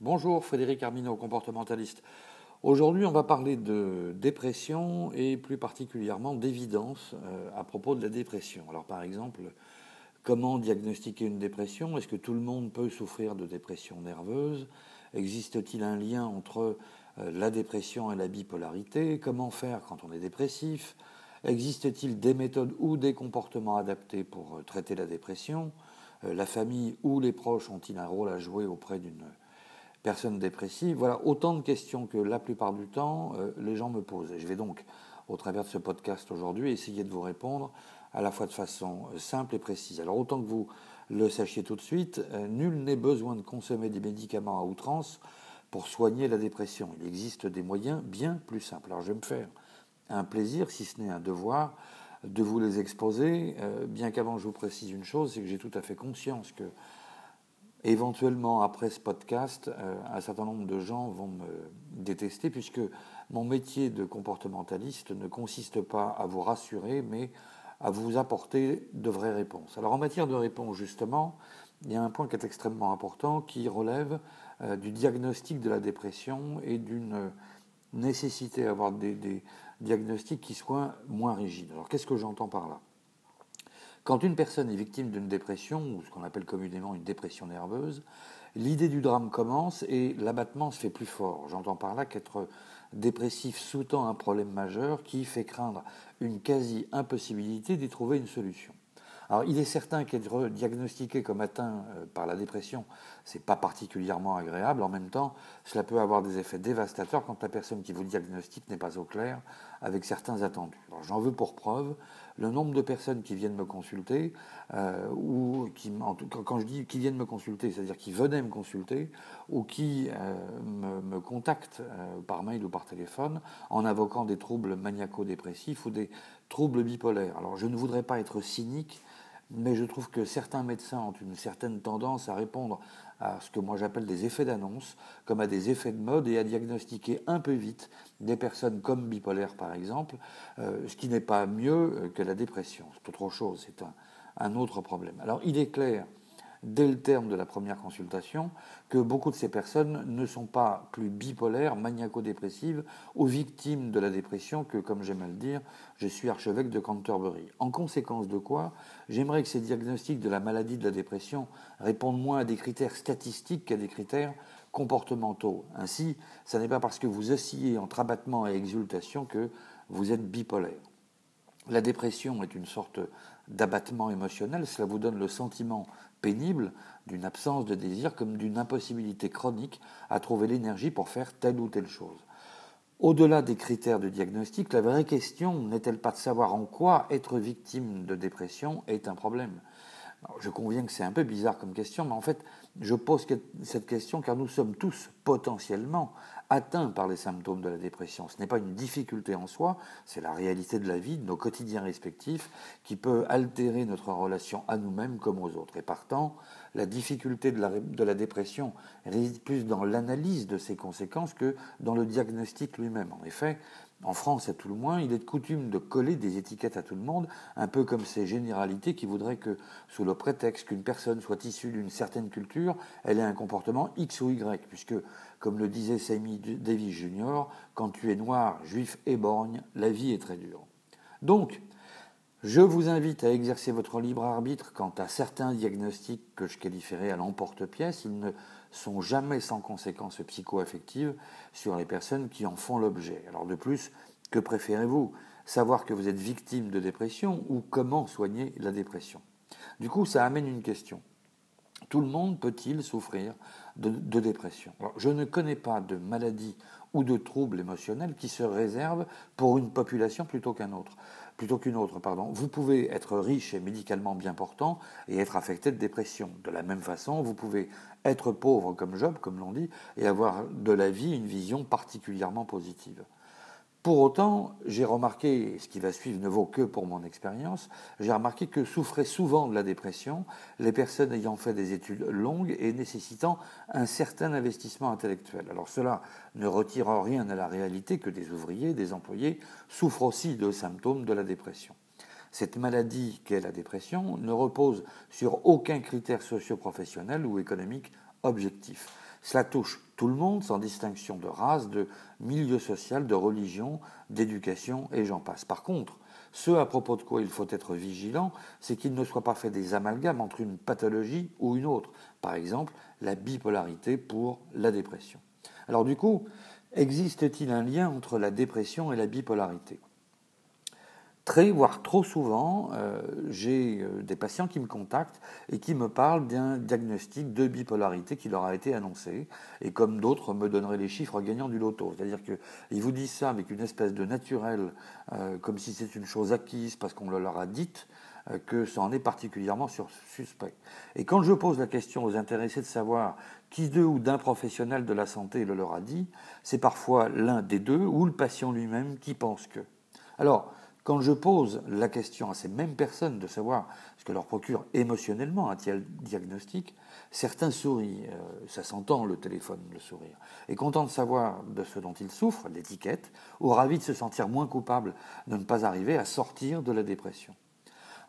Bonjour, Frédéric Armineau, comportementaliste. Aujourd'hui, on va parler de dépression et plus particulièrement d'évidence euh, à propos de la dépression. Alors, par exemple, comment diagnostiquer une dépression? Est-ce que tout le monde peut souffrir de dépression nerveuse? Existe-t-il un lien entre euh, la dépression et la bipolarité? Comment faire quand on est dépressif? Existe-t-il des méthodes ou des comportements adaptés pour euh, traiter la dépression? La famille ou les proches ont-ils un rôle à jouer auprès d'une personnes dépressives Voilà autant de questions que la plupart du temps, euh, les gens me posent. Et je vais donc, au travers de ce podcast aujourd'hui, essayer de vous répondre à la fois de façon euh, simple et précise. Alors autant que vous le sachiez tout de suite, euh, nul n'est besoin de consommer des médicaments à outrance pour soigner la dépression. Il existe des moyens bien plus simples. Alors je vais me faire un plaisir, si ce n'est un devoir, de vous les exposer, bien qu'avant je vous précise une chose, c'est que j'ai tout à fait conscience que Éventuellement, après ce podcast, euh, un certain nombre de gens vont me détester puisque mon métier de comportementaliste ne consiste pas à vous rassurer, mais à vous apporter de vraies réponses. Alors en matière de réponses, justement, il y a un point qui est extrêmement important qui relève euh, du diagnostic de la dépression et d'une nécessité d'avoir des, des diagnostics qui soient moins rigides. Alors qu'est-ce que j'entends par là? Quand une personne est victime d'une dépression, ou ce qu'on appelle communément une dépression nerveuse, l'idée du drame commence et l'abattement se fait plus fort. J'entends par là qu'être dépressif sous-tend un problème majeur qui fait craindre une quasi-impossibilité d'y trouver une solution. Alors, il est certain qu'être diagnostiqué comme atteint euh, par la dépression, c'est pas particulièrement agréable. En même temps, cela peut avoir des effets dévastateurs quand la personne qui vous diagnostique n'est pas au clair avec certains attendus. j'en veux pour preuve le nombre de personnes qui viennent me consulter, euh, ou qui, quand je dis qui viennent me consulter, c'est-à-dire qui venaient me consulter, ou qui euh, me, me, contactent par mail ou par téléphone en invoquant des troubles maniaco-dépressifs ou des troubles bipolaires. Alors, je ne voudrais pas être cynique mais je trouve que certains médecins ont une certaine tendance à répondre à ce que moi j'appelle des effets d'annonce, comme à des effets de mode, et à diagnostiquer un peu vite des personnes comme bipolaires par exemple, euh, ce qui n'est pas mieux que la dépression. C'est autre chose, c'est un, un autre problème. Alors il est clair dès le terme de la première consultation que beaucoup de ces personnes ne sont pas plus bipolaires, maniaco-dépressives ou victimes de la dépression que, comme j'aime à le dire, je suis archevêque de Canterbury. En conséquence de quoi, j'aimerais que ces diagnostics de la maladie de la dépression répondent moins à des critères statistiques qu'à des critères comportementaux. Ainsi, ce n'est pas parce que vous oscillez entre abattement et exultation que vous êtes bipolaire. La dépression est une sorte d'abattement émotionnel, cela vous donne le sentiment pénible d'une absence de désir comme d'une impossibilité chronique à trouver l'énergie pour faire telle ou telle chose. Au-delà des critères de diagnostic, la vraie question n'est-elle pas de savoir en quoi être victime de dépression est un problème? Je conviens que c'est un peu bizarre comme question, mais en fait, je pose cette question car nous sommes tous potentiellement atteints par les symptômes de la dépression. Ce n'est pas une difficulté en soi, c'est la réalité de la vie, de nos quotidiens respectifs, qui peut altérer notre relation à nous-mêmes comme aux autres. Et partant, la difficulté de la, de la dépression réside plus dans l'analyse de ses conséquences que dans le diagnostic lui-même. En effet, en France, à tout le moins, il est de coutume de coller des étiquettes à tout le monde, un peu comme ces généralités qui voudraient que, sous le prétexte qu'une personne soit issue d'une certaine culture, elle ait un comportement X ou Y, puisque, comme le disait Sammy Davis Jr., quand tu es noir, juif et borgne, la vie est très dure. Donc, je vous invite à exercer votre libre arbitre quant à certains diagnostics que je qualifierais à l'emporte-pièce. Sont jamais sans conséquences psychoaffectives sur les personnes qui en font l'objet. Alors de plus, que préférez-vous? Savoir que vous êtes victime de dépression ou comment soigner la dépression? Du coup, ça amène une question. Tout le monde peut-il souffrir de, dépression? Je ne connais pas de maladie ou de trouble émotionnel qui se réserve pour une population plutôt qu'un autre plutôt qu'une autre. Pardon. Vous pouvez être riche et médicalement bien portant et être affecté de dépression. De la même façon, vous pouvez être pauvre comme Job, comme l'on dit, et avoir de la vie une vision particulièrement positive. Pour autant, j'ai remarqué, ce qui va suivre ne vaut que pour mon expérience, j'ai remarqué que souffraient souvent de la dépression les personnes ayant fait des études longues et nécessitant un certain investissement intellectuel. Alors cela ne retire rien à la réalité que des ouvriers, des employés souffrent aussi de symptômes de la dépression. Cette maladie qu'est la dépression ne repose sur aucun critère socio-professionnel ou économique objectif. Cela touche tout le monde, sans distinction de race, de milieu social, de religion, d'éducation, et j'en passe. Par contre, ce à propos de quoi il faut être vigilant, c'est qu'il ne soit pas fait des amalgames entre une pathologie ou une autre. Par exemple, la bipolarité pour la dépression. Alors du coup, existe-t-il un lien entre la dépression et la bipolarité? Très, voire trop souvent, euh, j'ai euh, des patients qui me contactent et qui me parlent d'un diagnostic de bipolarité qui leur a été annoncé, et comme d'autres me donneraient les chiffres gagnants du loto. C'est-à-dire qu'ils vous disent ça avec une espèce de naturel, euh, comme si c'est une chose acquise parce qu'on le leur a dite, que ça en est particulièrement suspect. Et quand je pose la question aux intéressés de savoir qui d'eux ou d'un professionnel de la santé le leur a dit, c'est parfois l'un des deux ou le patient lui-même qui pense que. Alors, quand je pose la question à ces mêmes personnes de savoir ce que leur procure émotionnellement un diagnostic, certains sourient, euh, ça s'entend le téléphone, le sourire, et contents de savoir de ce dont ils souffrent, l'étiquette, ou ravis de se sentir moins coupables de ne pas arriver à sortir de la dépression.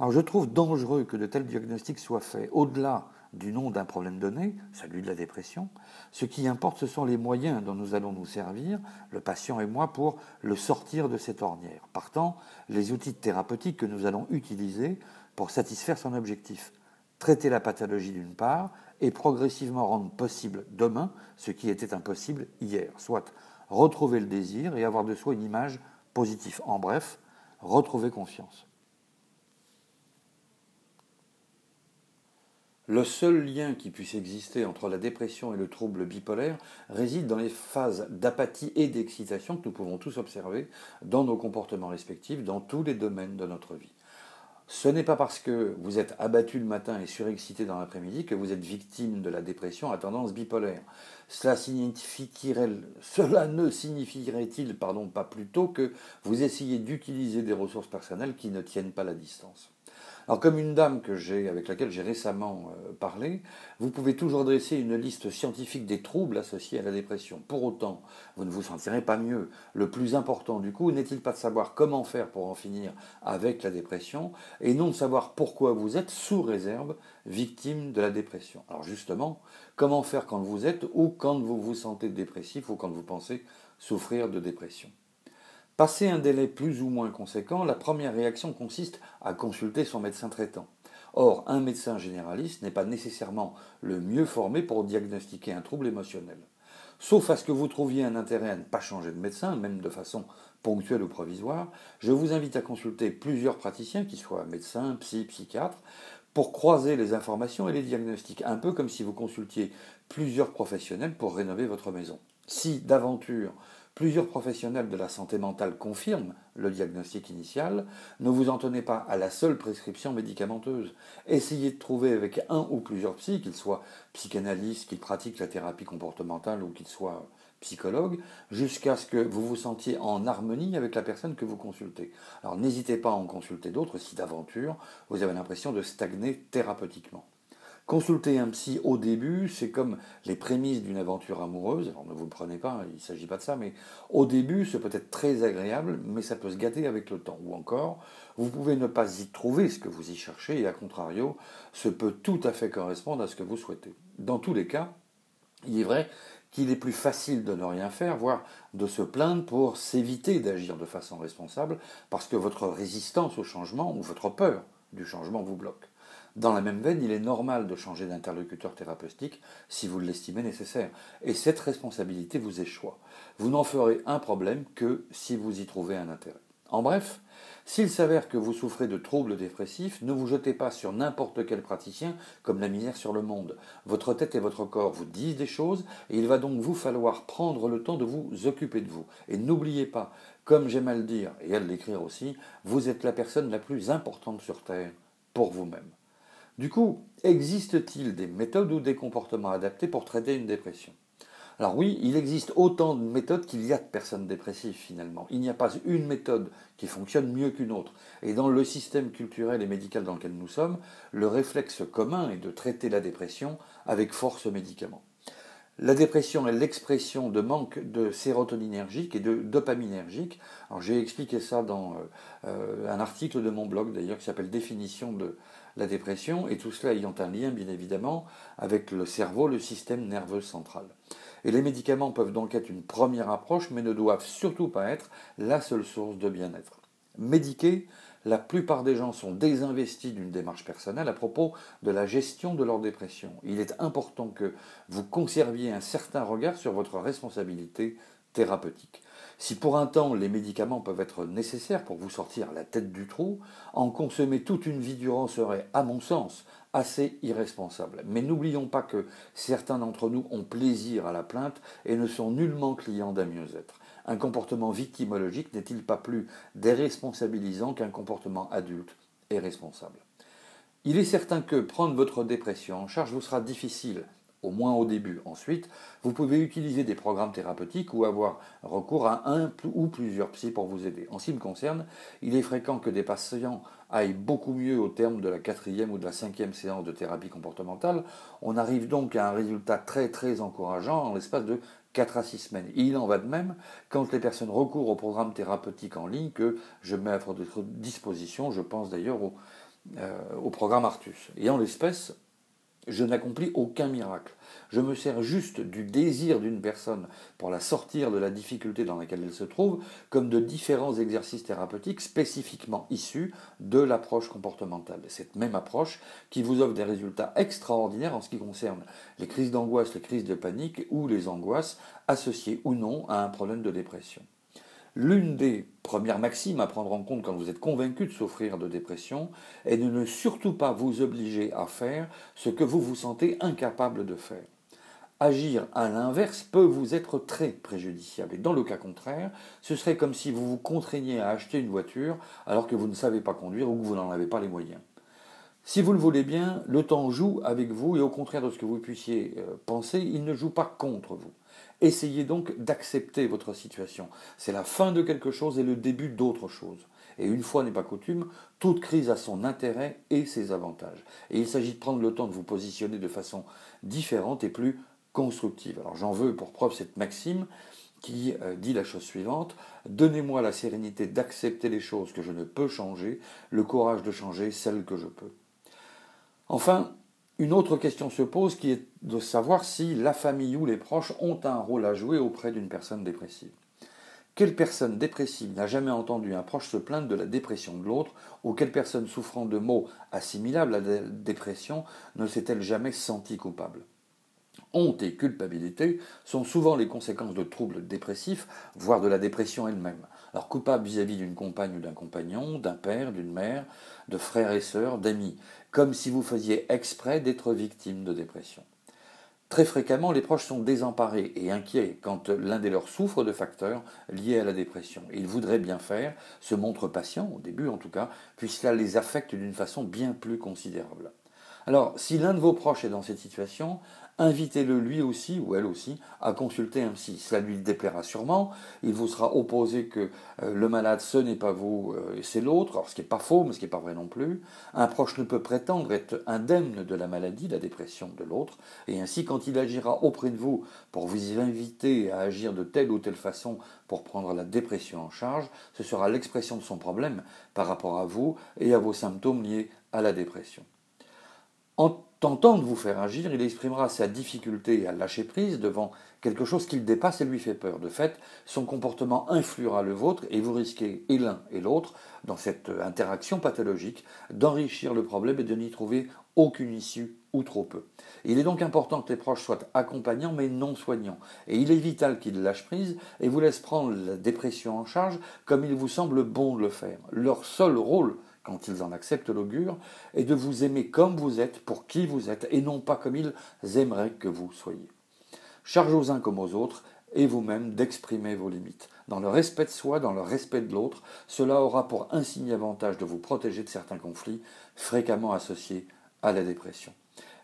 Alors je trouve dangereux que de tels diagnostics soient faits au-delà du nom d'un problème donné, celui de la dépression. Ce qui importe, ce sont les moyens dont nous allons nous servir, le patient et moi, pour le sortir de cette ornière. Partant, les outils thérapeutiques que nous allons utiliser pour satisfaire son objectif. Traiter la pathologie d'une part et progressivement rendre possible demain ce qui était impossible hier, soit retrouver le désir et avoir de soi une image positive. En bref, retrouver confiance. Le seul lien qui puisse exister entre la dépression et le trouble bipolaire réside dans les phases d'apathie et d'excitation que nous pouvons tous observer dans nos comportements respectifs, dans tous les domaines de notre vie. Ce n'est pas parce que vous êtes abattu le matin et surexcité dans l'après-midi que vous êtes victime de la dépression à tendance bipolaire. Cela, cela ne signifierait-il pas plutôt que vous essayez d'utiliser des ressources personnelles qui ne tiennent pas la distance? Alors comme une dame que avec laquelle j'ai récemment euh, parlé, vous pouvez toujours dresser une liste scientifique des troubles associés à la dépression. Pour autant, vous ne vous sentirez pas mieux. Le plus important du coup n'est-il pas de savoir comment faire pour en finir avec la dépression et non de savoir pourquoi vous êtes sous réserve victime de la dépression? Alors justement, comment faire quand vous êtes ou quand vous vous sentez dépressif ou quand vous pensez souffrir de dépression? Passé un délai plus ou moins conséquent, la première réaction consiste à consulter son médecin traitant. Or, un médecin généraliste n'est pas nécessairement le mieux formé pour diagnostiquer un trouble émotionnel. Sauf à ce que vous trouviez un intérêt à ne pas changer de médecin, même de façon ponctuelle ou provisoire, je vous invite à consulter plusieurs praticiens, qui soient médecins, psy, psychiatres, pour croiser les informations et les diagnostics, un peu comme si vous consultiez plusieurs professionnels pour rénover votre maison. Si, d'aventure, Plusieurs professionnels de la santé mentale confirment le diagnostic initial. Ne vous en tenez pas à la seule prescription médicamenteuse. Essayez de trouver avec un ou plusieurs psys, qu'ils soient psychanalystes, qu'ils pratiquent la thérapie comportementale ou qu'ils soient psychologues, jusqu'à ce que vous vous sentiez en harmonie avec la personne que vous consultez. Alors n'hésitez pas à en consulter d'autres si d'aventure vous avez l'impression de stagner thérapeutiquement. Consulter un psy au début, c'est comme les prémices d'une aventure amoureuse. Alors ne vous le prenez pas, il ne s'agit pas de ça, mais au début, c'est peut être très agréable, mais ça peut se gâter avec le temps. Ou encore, vous pouvez ne pas y trouver ce que vous y cherchez, et à contrario, ce peut tout à fait correspondre à ce que vous souhaitez. Dans tous les cas, il est vrai qu'il est plus facile de ne rien faire, voire de se plaindre pour s'éviter d'agir de façon responsable, parce que votre résistance au changement ou votre peur du changement vous bloque. Dans la même veine, il est normal de changer d'interlocuteur thérapeutique si vous l'estimez nécessaire. Et cette responsabilité vous échoue. Vous n'en ferez un problème que si vous y trouvez un intérêt. En bref, s'il s'avère que vous souffrez de troubles dépressifs, ne vous jetez pas sur n'importe quel praticien comme la misère sur le monde. Votre tête et votre corps vous disent des choses et il va donc vous falloir prendre le temps de vous occuper de vous. Et n'oubliez pas, comme j'aime à le dire et à l'écrire aussi, vous êtes la personne la plus importante sur Terre pour vous-même. Du coup, existe-t-il des méthodes ou des comportements adaptés pour traiter une dépression? Alors oui, il existe autant de méthodes qu'il y a de personnes dépressives finalement. Il n'y a pas une méthode qui fonctionne mieux qu'une autre. Et dans le système culturel et médical dans lequel nous sommes, le réflexe commun est de traiter la dépression avec force médicaments. La dépression est l'expression de manque de sérotoninergique et de dopaminergique. J'ai expliqué ça dans euh, euh, un article de mon blog d'ailleurs qui s'appelle Définition de la dépression, et tout cela ayant un lien bien évidemment avec le cerveau, le système nerveux central. Et les médicaments peuvent donc être une première approche, mais ne doivent surtout pas être la seule source de bien-être. Médiquer, la plupart des gens sont désinvestis d'une démarche personnelle à propos de la gestion de leur dépression. Il est important que vous conserviez un certain regard sur votre responsabilité thérapeutique. Si pour un temps les médicaments peuvent être nécessaires pour vous sortir la tête du trou, en consommer toute une vie durant serait, à mon sens, assez irresponsable. Mais n'oublions pas que certains d'entre nous ont plaisir à la plainte et ne sont nullement clients d'un mieux-être. Un comportement victimologique n'est-il pas plus déresponsabilisant qu'un comportement adulte et responsable? Il est certain que prendre votre dépression en charge vous sera difficile au moins au début. Ensuite, vous pouvez utiliser des programmes thérapeutiques ou avoir recours à un ou plusieurs psys pour vous aider. En ce qui me concerne, il est fréquent que des patients aillent beaucoup mieux au terme de la quatrième ou de la cinquième séance de thérapie comportementale. On arrive donc à un résultat très très encourageant en l'espace de 4 à 6 semaines. il en va de même quand les personnes recourent au programme thérapeutique en ligne que je mets à votre disposition. Je pense d'ailleurs au, euh, au programme Artus. Et en l'espèce, je n'accomplis aucun miracle. Je me sers juste du désir d'une personne pour la sortir de la difficulté dans laquelle elle se trouve, comme de différents exercices thérapeutiques spécifiquement issus de l'approche comportementale. Cette même approche qui vous offre des résultats extraordinaires en ce qui concerne les crises d'angoisse, les crises de panique ou les angoisses associées ou non à un problème de dépression. L'une des premières maximes à prendre en compte quand vous êtes convaincu de souffrir de dépression est de ne surtout pas vous obliger à faire ce que vous vous sentez incapable de faire. Agir à l'inverse peut vous être très préjudiciable. Et dans le cas contraire, ce serait comme si vous vous contraigniez à acheter une voiture alors que vous ne savez pas conduire ou que vous n'en avez pas les moyens. Si vous le voulez bien, le temps joue avec vous et au contraire de ce que vous puissiez euh, penser, il ne joue pas contre vous. Essayez donc d'accepter votre situation. C'est la fin de quelque chose et le début d'autre chose. Et une fois n'est pas coutume, toute crise a son intérêt et ses avantages. Et il s'agit de prendre le temps de vous positionner de façon différente et plus constructive. Alors j'en veux pour preuve cette maxime qui euh, dit la chose suivante, Donnez-moi la sérénité d'accepter les choses que je ne peux changer, le courage de changer celles que je peux. Enfin, une autre question se pose qui est de savoir si la famille ou les proches ont un rôle à jouer auprès d'une personne dépressive. Quelle personne dépressive n'a jamais entendu un proche se plaindre de la dépression de l'autre ou quelle personne souffrant de maux assimilables à la dépression ne s'est-elle jamais sentie coupable? Honte et culpabilité sont souvent les conséquences de troubles dépressifs, voire de la dépression elle-même. Alors coupable vis-à-vis d'une compagne ou d'un compagnon, d'un père, d'une mère, de frères et sœurs, d'amis, comme si vous faisiez exprès d'être victime de dépression. Très fréquemment, les proches sont désemparés et inquiets quand l'un des leurs souffre de facteurs liés à la dépression. Ils voudraient bien faire, se montrent patients, au début en tout cas, puis cela les affecte d'une façon bien plus considérable. Alors, si l'un de vos proches est dans cette situation, invitez-le lui aussi ou elle aussi à consulter un psy. Cela lui déplaira sûrement, il vous sera opposé que euh, le malade ce n'est pas vous euh, et c'est l'autre, alors ce qui n'est pas faux mais ce qui n'est pas vrai non plus. Un proche ne peut prétendre être indemne de la maladie, la dépression de l'autre, et ainsi quand il agira auprès de vous pour vous inviter à agir de telle ou telle façon pour prendre la dépression en charge, ce sera l'expression de son problème par rapport à vous et à vos symptômes liés à la dépression. En tentant de vous faire agir, il exprimera sa difficulté à lâcher prise devant quelque chose qu'il dépasse et lui fait peur. De fait, son comportement influera le vôtre et vous risquez, et l'un et l'autre, dans cette interaction pathologique, d'enrichir le problème et de n'y trouver aucune issue ou trop peu. Il est donc important que les proches soient accompagnants mais non soignants. Et il est vital qu'ils lâchent prise et vous laissent prendre la dépression en charge comme il vous semble bon de le faire. Leur seul rôle quand ils en acceptent l'augure, est de vous aimer comme vous êtes, pour qui vous êtes, et non pas comme ils aimeraient que vous soyez. Charge aux uns comme aux autres, et vous-même d'exprimer vos limites. Dans le respect de soi, dans le respect de l'autre, cela aura pour insigne avantage de vous protéger de certains conflits fréquemment associés à la dépression.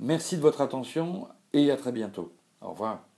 Merci de votre attention et à très bientôt. Au revoir.